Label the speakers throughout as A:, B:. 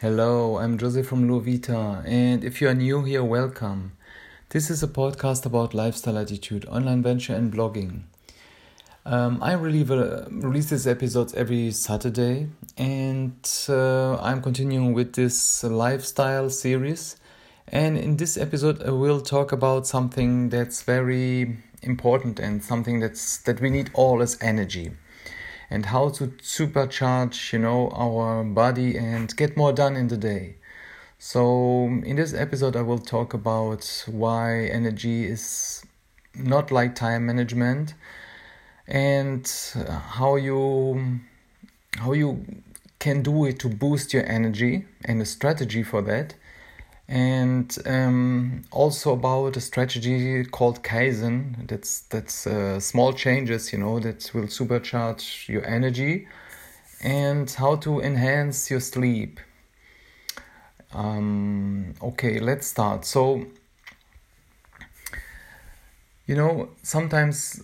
A: Hello, I'm Jose from Luovita, and if you are new here, welcome. This is a podcast about lifestyle attitude, online venture, and blogging. Um, I uh, release these episodes every Saturday, and uh, I'm continuing with this lifestyle series. And in this episode, I will talk about something that's very important and something that's that we need all as energy and how to supercharge you know our body and get more done in the day. So in this episode i will talk about why energy is not like time management and how you how you can do it to boost your energy and a strategy for that and um, also about a strategy called Kaizen. That's that's uh, small changes, you know, that will supercharge your energy, and how to enhance your sleep. Um, okay, let's start. So, you know, sometimes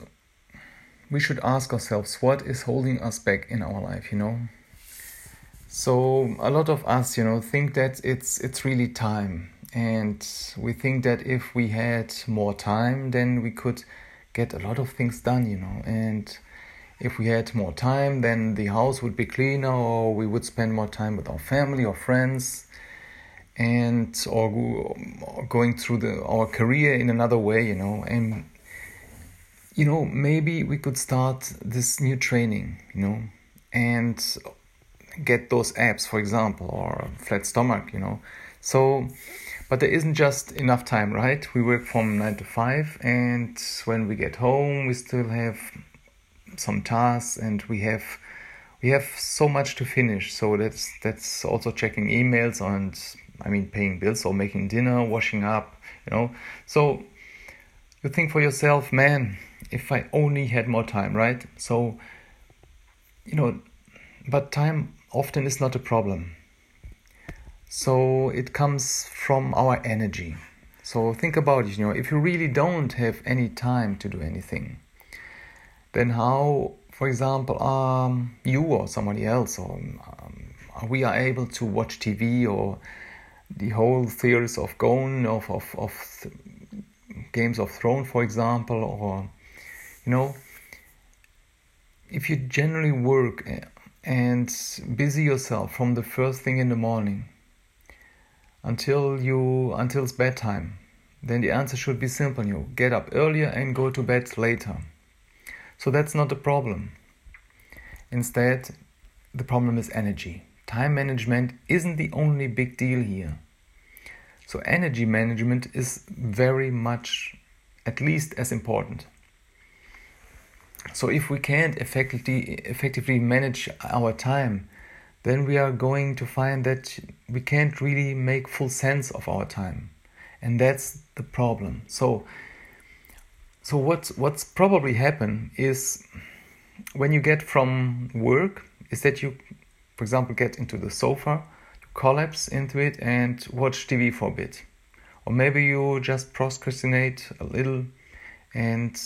A: we should ask ourselves what is holding us back in our life. You know, so a lot of us, you know, think that it's it's really time, and we think that if we had more time, then we could get a lot of things done, you know. And if we had more time, then the house would be cleaner, or we would spend more time with our family or friends, and or, or going through the our career in another way, you know. And you know, maybe we could start this new training, you know, and get those abs, for example, or flat stomach, you know. So, but there isn't just enough time, right? We work from nine to five, and when we get home, we still have some tasks, and we have we have so much to finish. So that's that's also checking emails and I mean paying bills or making dinner, washing up, you know. So you think for yourself, man, if I only had more time, right? So you know, but time often is not a problem. So it comes from our energy. So think about it, you know, if you really don't have any time to do anything, then how, for example, um, you or somebody else, or um, we are able to watch TV or the whole series of Gone, of, of, of Games of Thrones, for example, or, you know, if you generally work and busy yourself from the first thing in the morning until you until it's bedtime. Then the answer should be simple you get up earlier and go to bed later. So that's not the problem. Instead the problem is energy. Time management isn't the only big deal here. So energy management is very much at least as important so if we can't effectively effectively manage our time, then we are going to find that we can't really make full sense of our time. And that's the problem. So so what's what's probably happen is when you get from work is that you for example get into the sofa, collapse into it and watch TV for a bit. Or maybe you just procrastinate a little and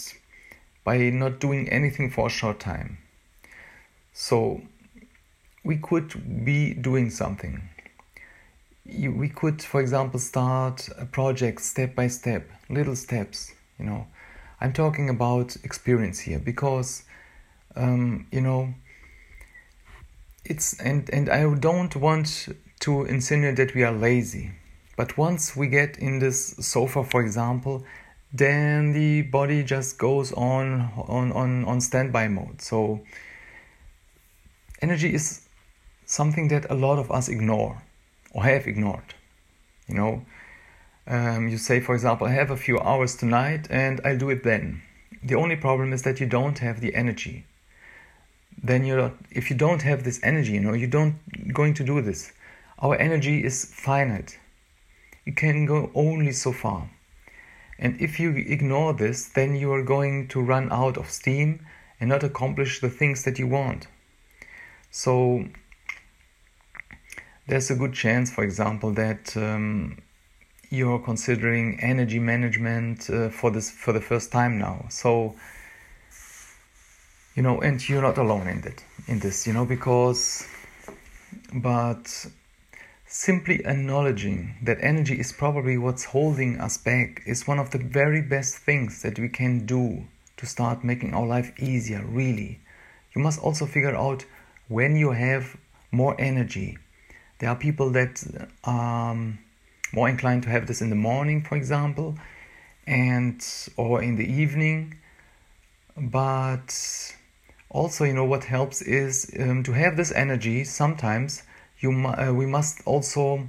A: by not doing anything for a short time. So we could be doing something. We could, for example, start a project step by step, little steps. You know, I'm talking about experience here because, um, you know, it's and and I don't want to insinuate that we are lazy, but once we get in this sofa, for example, then the body just goes on on on, on standby mode. So energy is something that a lot of us ignore or have ignored you know? Um, you say for example i have a few hours tonight and i'll do it then. The only problem is that you don't have the energy. Then you're if you don't have this energy you know you don't going to do this. Our energy is finite. It can go only so far and if you ignore this, then you are going to run out of steam and not accomplish the things that you want. So there's a good chance, for example, that um, you're considering energy management uh, for this for the first time now. So you know, and you're not alone in that in this, you know, because but simply acknowledging that energy is probably what's holding us back is one of the very best things that we can do to start making our life easier, really. You must also figure out when you have more energy. There are people that are um, more inclined to have this in the morning, for example, and or in the evening. But also, you know what helps is um, to have this energy sometimes you uh, we must also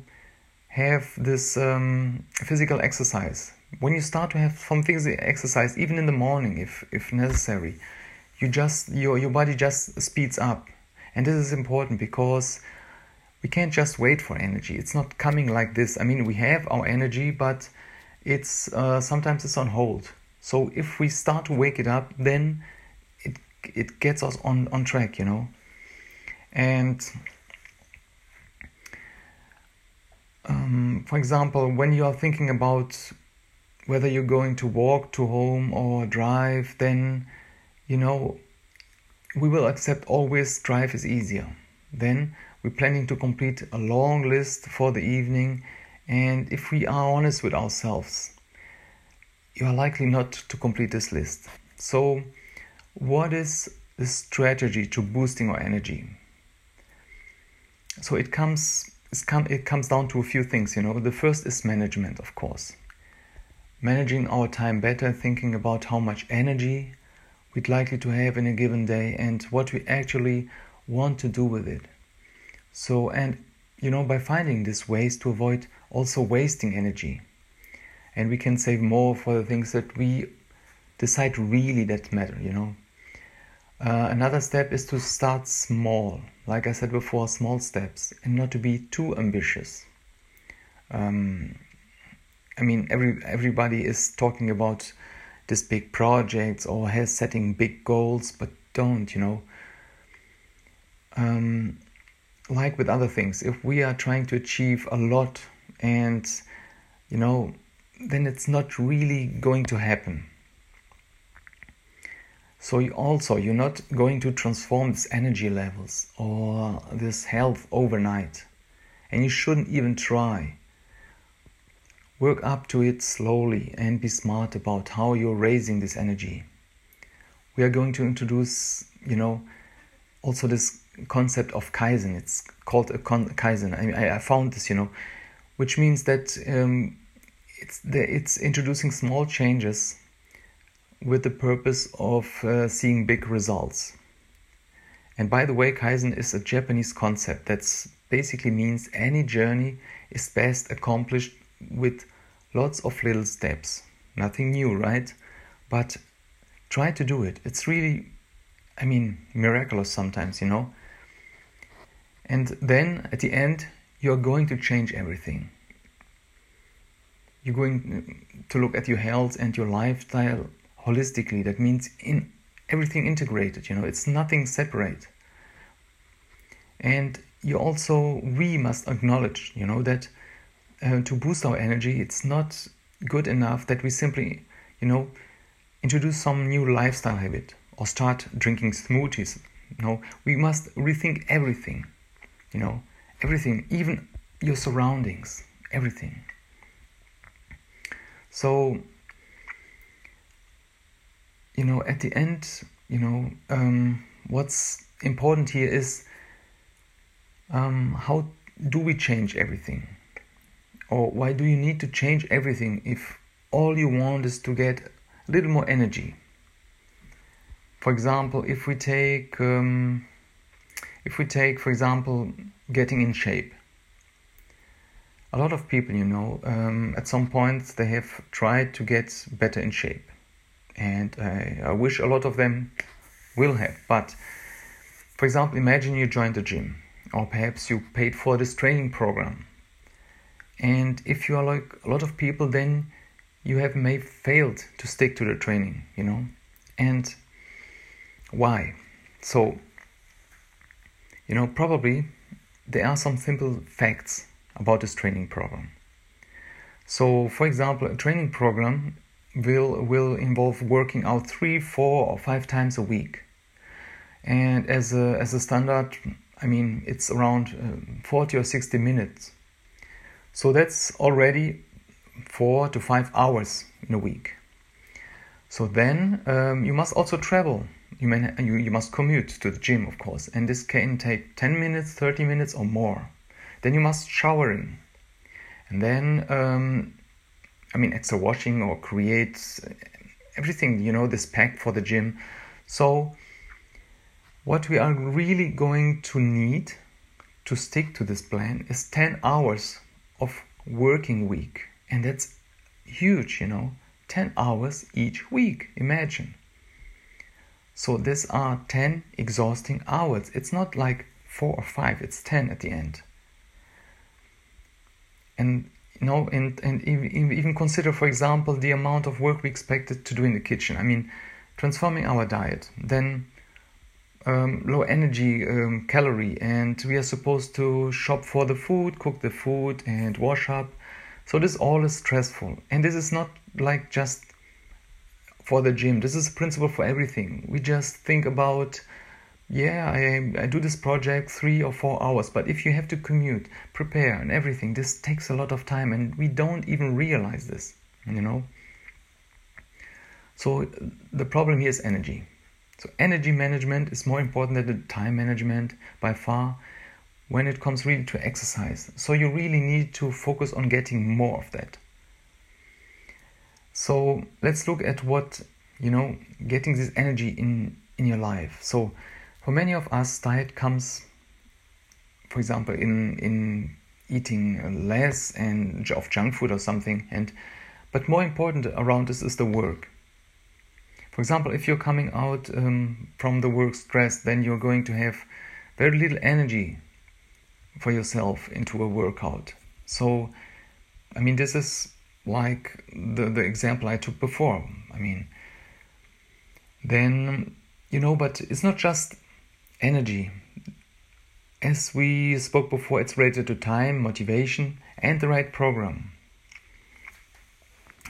A: have this um, physical exercise. When you start to have some physical exercise, even in the morning, if if necessary, you just your your body just speeds up, and this is important because we can't just wait for energy. It's not coming like this. I mean, we have our energy, but it's uh, sometimes it's on hold. So if we start to wake it up, then it it gets us on on track, you know, and um, for example, when you are thinking about whether you're going to walk to home or drive, then you know we will accept always drive is easier. Then we're planning to complete a long list for the evening, and if we are honest with ourselves, you are likely not to complete this list. So, what is the strategy to boosting our energy? So, it comes it comes down to a few things, you know. The first is management, of course. Managing our time better, thinking about how much energy we'd likely to have in a given day and what we actually want to do with it. So, and you know, by finding these ways to avoid also wasting energy, and we can save more for the things that we decide really that matter, you know. Uh, another step is to start small, like I said before, small steps, and not to be too ambitious. Um, I mean, every everybody is talking about this big projects or has setting big goals, but don't, you know. Um, like with other things, if we are trying to achieve a lot and, you know, then it's not really going to happen. So you also you're not going to transform these energy levels or this health overnight. And you shouldn't even try. Work up to it slowly and be smart about how you're raising this energy. We are going to introduce, you know, also this concept of Kaizen. It's called a con- Kaizen. I, I found this, you know, which means that um, it's the, it's introducing small changes with the purpose of uh, seeing big results. And by the way, Kaizen is a Japanese concept that basically means any journey is best accomplished with lots of little steps. Nothing new, right? But try to do it. It's really, I mean, miraculous sometimes, you know. And then at the end, you're going to change everything. You're going to look at your health and your lifestyle holistically. That means in everything integrated, you know, it's nothing separate. And you also, we must acknowledge, you know, that uh, to boost our energy, it's not good enough that we simply, you know, introduce some new lifestyle habit or start drinking smoothies. No, we must rethink everything, you know, everything, even your surroundings, everything. So you know, at the end, you know, um, what's important here is um, how do we change everything? Or why do you need to change everything if all you want is to get a little more energy? For example, if we take, um, if we take, for example, getting in shape. A lot of people, you know, um, at some point they have tried to get better in shape and I, I wish a lot of them will have. But for example, imagine you joined the gym, or perhaps you paid for this training program. And if you are like a lot of people, then you have may failed to stick to the training, you know. And why? So, you know, probably there are some simple facts about this training program. So, for example, a training program will will involve working out three, four, or five times a week. And as a as a standard, I mean it's around uh, 40 or 60 minutes So that's already four to five hours in a week. So then um, you must also travel. You, may, you, you must commute to the gym, of course, and this can take 10 minutes, 30 minutes, or more. Then you must shower in. And then, um, I mean, extra washing or create everything, you know, this pack for the gym. So, what we are really going to need to stick to this plan is 10 hours of working week. And that's huge, you know. 10 hours each week. Imagine. So these are 10 exhausting hours. It's not like 4 or 5, it's 10 at the end. And you know, and, and even consider, for example, the amount of work we expected to do in the kitchen. I mean, transforming our diet, then um, low energy um, calorie, and we are supposed to shop for the food, cook the food, and wash up. So this all is stressful, and this is not like just for the gym. This is a principle for everything. We just think about, yeah, I, I do this project three or four hours, but if you have to commute, prepare, and everything, this takes a lot of time, and we don't even realize this, you know. So the problem here is energy. So energy management is more important than the time management by far when it comes really to exercise. So you really need to focus on getting more of that. So let's look at what you know getting this energy in in your life. So for many of us, diet comes, for example, in in eating less and of junk food or something. And but more important around this is the work. For example, if you're coming out um, from the work stress, then you're going to have very little energy for yourself into a workout. So, I mean, this is like the, the example I took before. I mean, then, you know, but it's not just energy. As we spoke before, it's related to time, motivation, and the right program.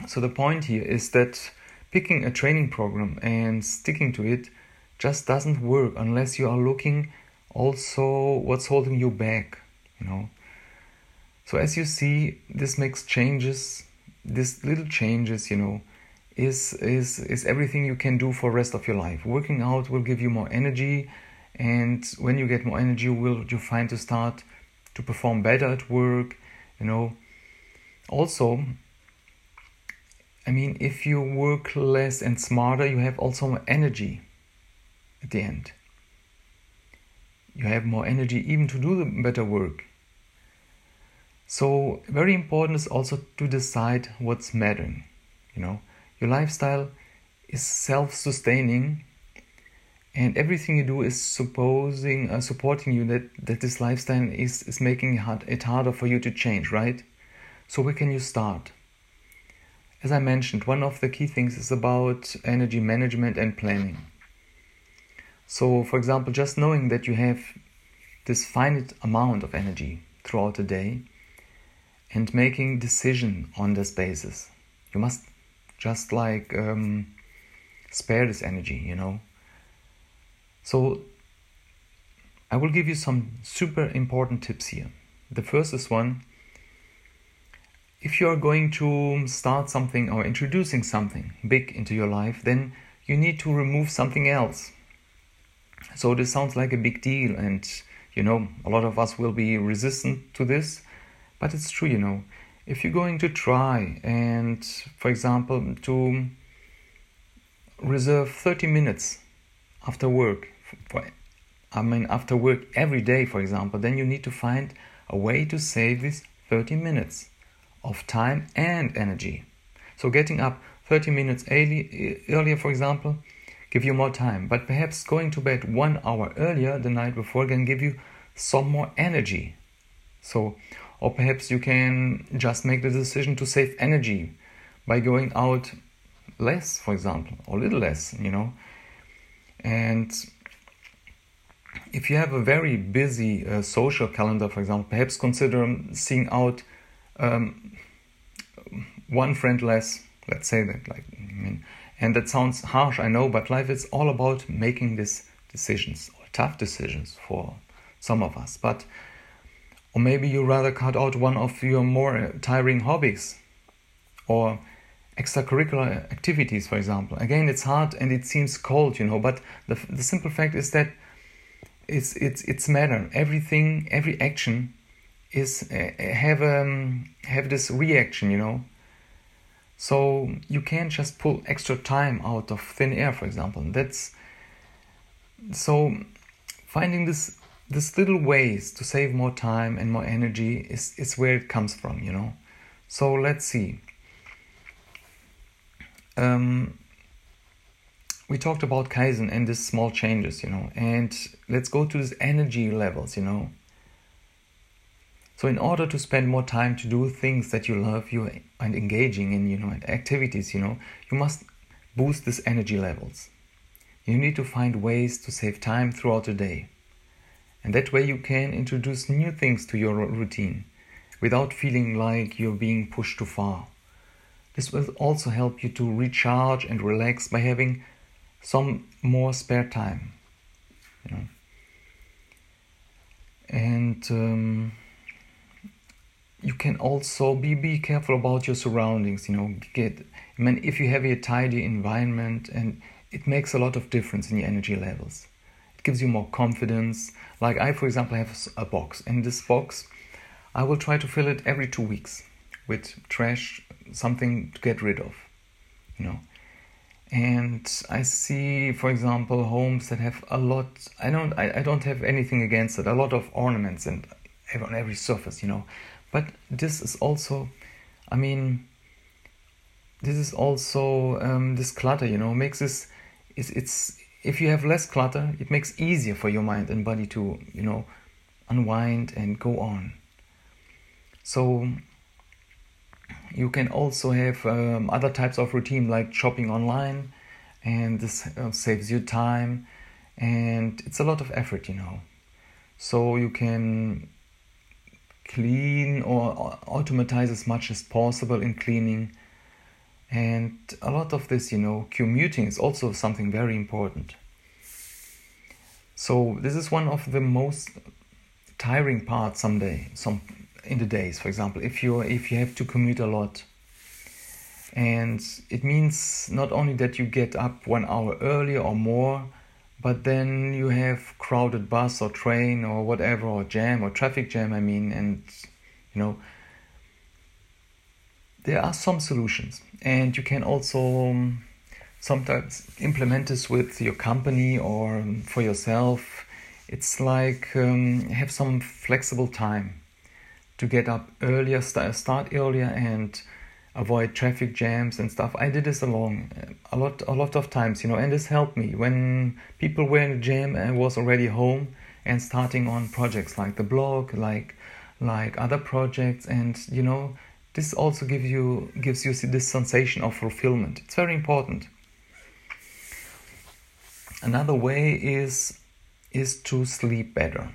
A: So the point here is that picking a training program and sticking to it just doesn't work unless you are looking also what's holding you back, you know. So as you see, this makes changes this little changes, you know, is is is everything you can do for rest of your life. Working out will give you more energy, and when you get more energy, you will you find to start to perform better at work. You know. Also, I mean, if you work less and smarter, you have also more energy at the end. You have more energy even to do the better work. So, very important is also to decide what's mattering. You know, your lifestyle is self sustaining, and everything you do is supposing uh, supporting you that, that this lifestyle is, is making it, hard, it harder for you to change, right? So, where can you start? As I mentioned, one of the key things is about energy management and planning. So, for example, just knowing that you have this finite amount of energy throughout the day and making decision on this basis. You must just like um, spare this energy, you know. So I will give you some super important tips here. The first is one if you are going to start something or introducing something big into your life, then you need to remove something else. So this sounds like a big deal, and you know, a lot of us will be resistant to this but it's true, you know. If you're going to try and, for example, to reserve 30 minutes after work, I mean, after work every day, for example, then you need to find a way to save these 30 minutes of time and energy. So, getting up 30 minutes early, earlier, for example, give you more time. But perhaps going to bed one hour earlier the night before can give you some more energy. So, or perhaps you can just make the decision to save energy by going out less, for example, or a little less, you know. And if you have a very busy uh, social calendar, for example, perhaps consider seeing out um, one friend less. Let's say that, like, I mean, and that sounds harsh, I know, but life is all about making these decisions or tough decisions for some of us. But or maybe you rather cut out one of your more tiring hobbies or extracurricular activities, for example. Again, it's hard and it seems cold, you know, but the, the simple fact is that it's, it's, it's matter. Everything, every action is uh, have um, have this reaction, you know. So you can't just pull extra time out of thin air, for example. That's so finding this this little ways to save more time and more energy is, is where it comes from, you know. So let's see. Um, we talked about Kaizen and these small changes, you know, and let's go to these energy levels, you know. So in order to spend more time to do things that you love, you and engaging in, you know, activities, you know, you must boost these energy levels. You need to find ways to save time throughout the day. And that way you can introduce new things to your routine without feeling like you're being pushed too far. This will also help you to recharge and relax by having some more spare time. You know. And um, you can also be be careful about your surroundings. You know, get. I mean, if you have a tidy environment, and it makes a lot of difference in your energy levels. It gives you more confidence. Like I, for example, have a box. In this box, I will try to fill it every two weeks with trash, something to get rid of, you know. And I see, for example, homes that have a lot. I don't. I, I don't have anything against it. A lot of ornaments and on every surface, you know. But this is also, I mean, this is also um, this clutter, you know, makes this. It's it's if you have less clutter, it makes easier for your mind and body to, you know, unwind and go on. So you can also have um, other types of routine like shopping online, and this uh, saves you time, and it's a lot of effort, you know. So you can clean or automatize as much as possible in cleaning and a lot of this, you know, commuting is also something very important. So this is one of the most tiring parts someday, some in the days, for example, if you if you have to commute a lot. And it means not only that you get up one hour earlier or more, but then you have crowded bus or train or whatever or jam or traffic jam, I mean, and you know, there are some solutions, and you can also um, sometimes implement this with your company or um, for yourself. It's like um, have some flexible time to get up earlier, start, earlier, and avoid traffic jams and stuff. I did this along a lot, a lot of times, you know, and this helped me when people were in the gym and was already home and starting on projects like the blog, like like other projects, and you know this also gives you gives you this sensation of fulfillment. It's very important. Another way is is to sleep better.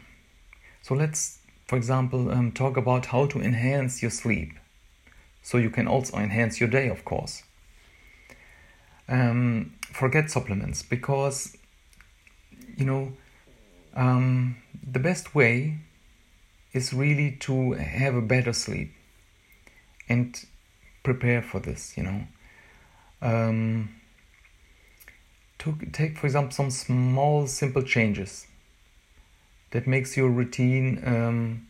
A: So let's, for example, um, talk about how to enhance your sleep. So you can also enhance your day, of course. Um, forget supplements because you know um, the best way is really to have a better sleep and prepare for this, you know. Um, to take, for example, some small, simple changes that makes your routine um,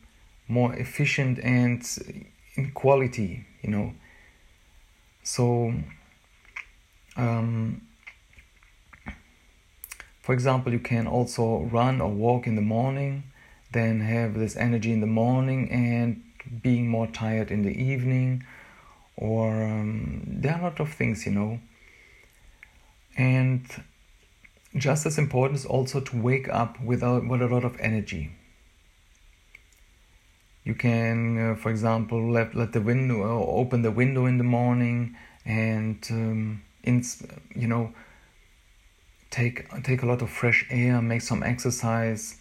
A: more efficient and in quality, you know. So, um, for example, you can also run or walk in the morning, then have this energy in the morning and being more tired in the evening or um, there are a lot of things you know and just as important is also to wake up without with a lot of energy. You can uh, for example let, let the window uh, open the window in the morning and um, in, you know take take a lot of fresh air make some exercise.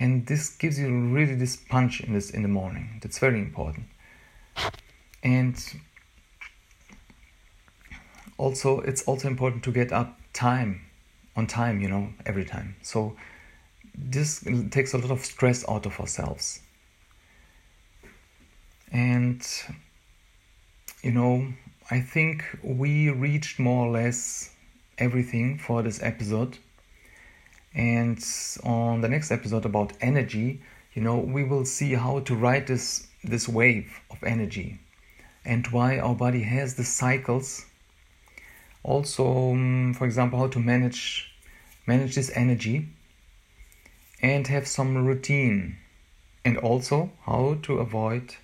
A: And this gives you really this punch in this in the morning. That's very important. And also it's also important to get up time on time you know every time so this takes a lot of stress out of ourselves And, you know, I think we reached more or less everything for this episode. And on the next episode about energy, you know, we will see how to ride this this wave of energy and why our body has the cycles. Also, um, for example, how to manage manage this energy and have some routine. And also how to avoid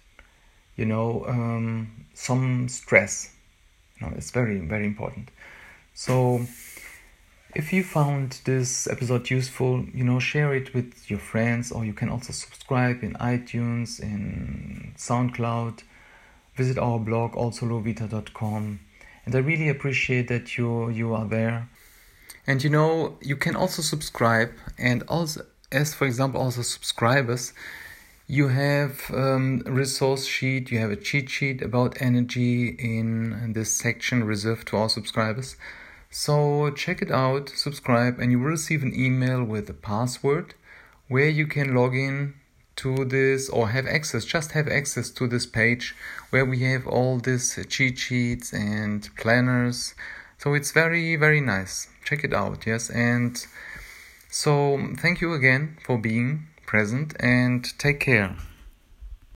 A: you know um, some stress. You know it's very very important. So if you found this episode useful you know share it with your friends or you can also subscribe in itunes in soundcloud. Visit our blog alsolovita.com and i really appreciate that you you are there. And you know you can also subscribe and also as for example also subscribers you have um, resource sheet you have a cheat sheet about energy in this section reserved to our subscribers. So check it out subscribe and you will receive an email with a password where you can log in to this or have access just have access to this page where we have all these cheat sheets and planners. So it's very very nice. Check it out yes. And so, thank you again for being present and take care.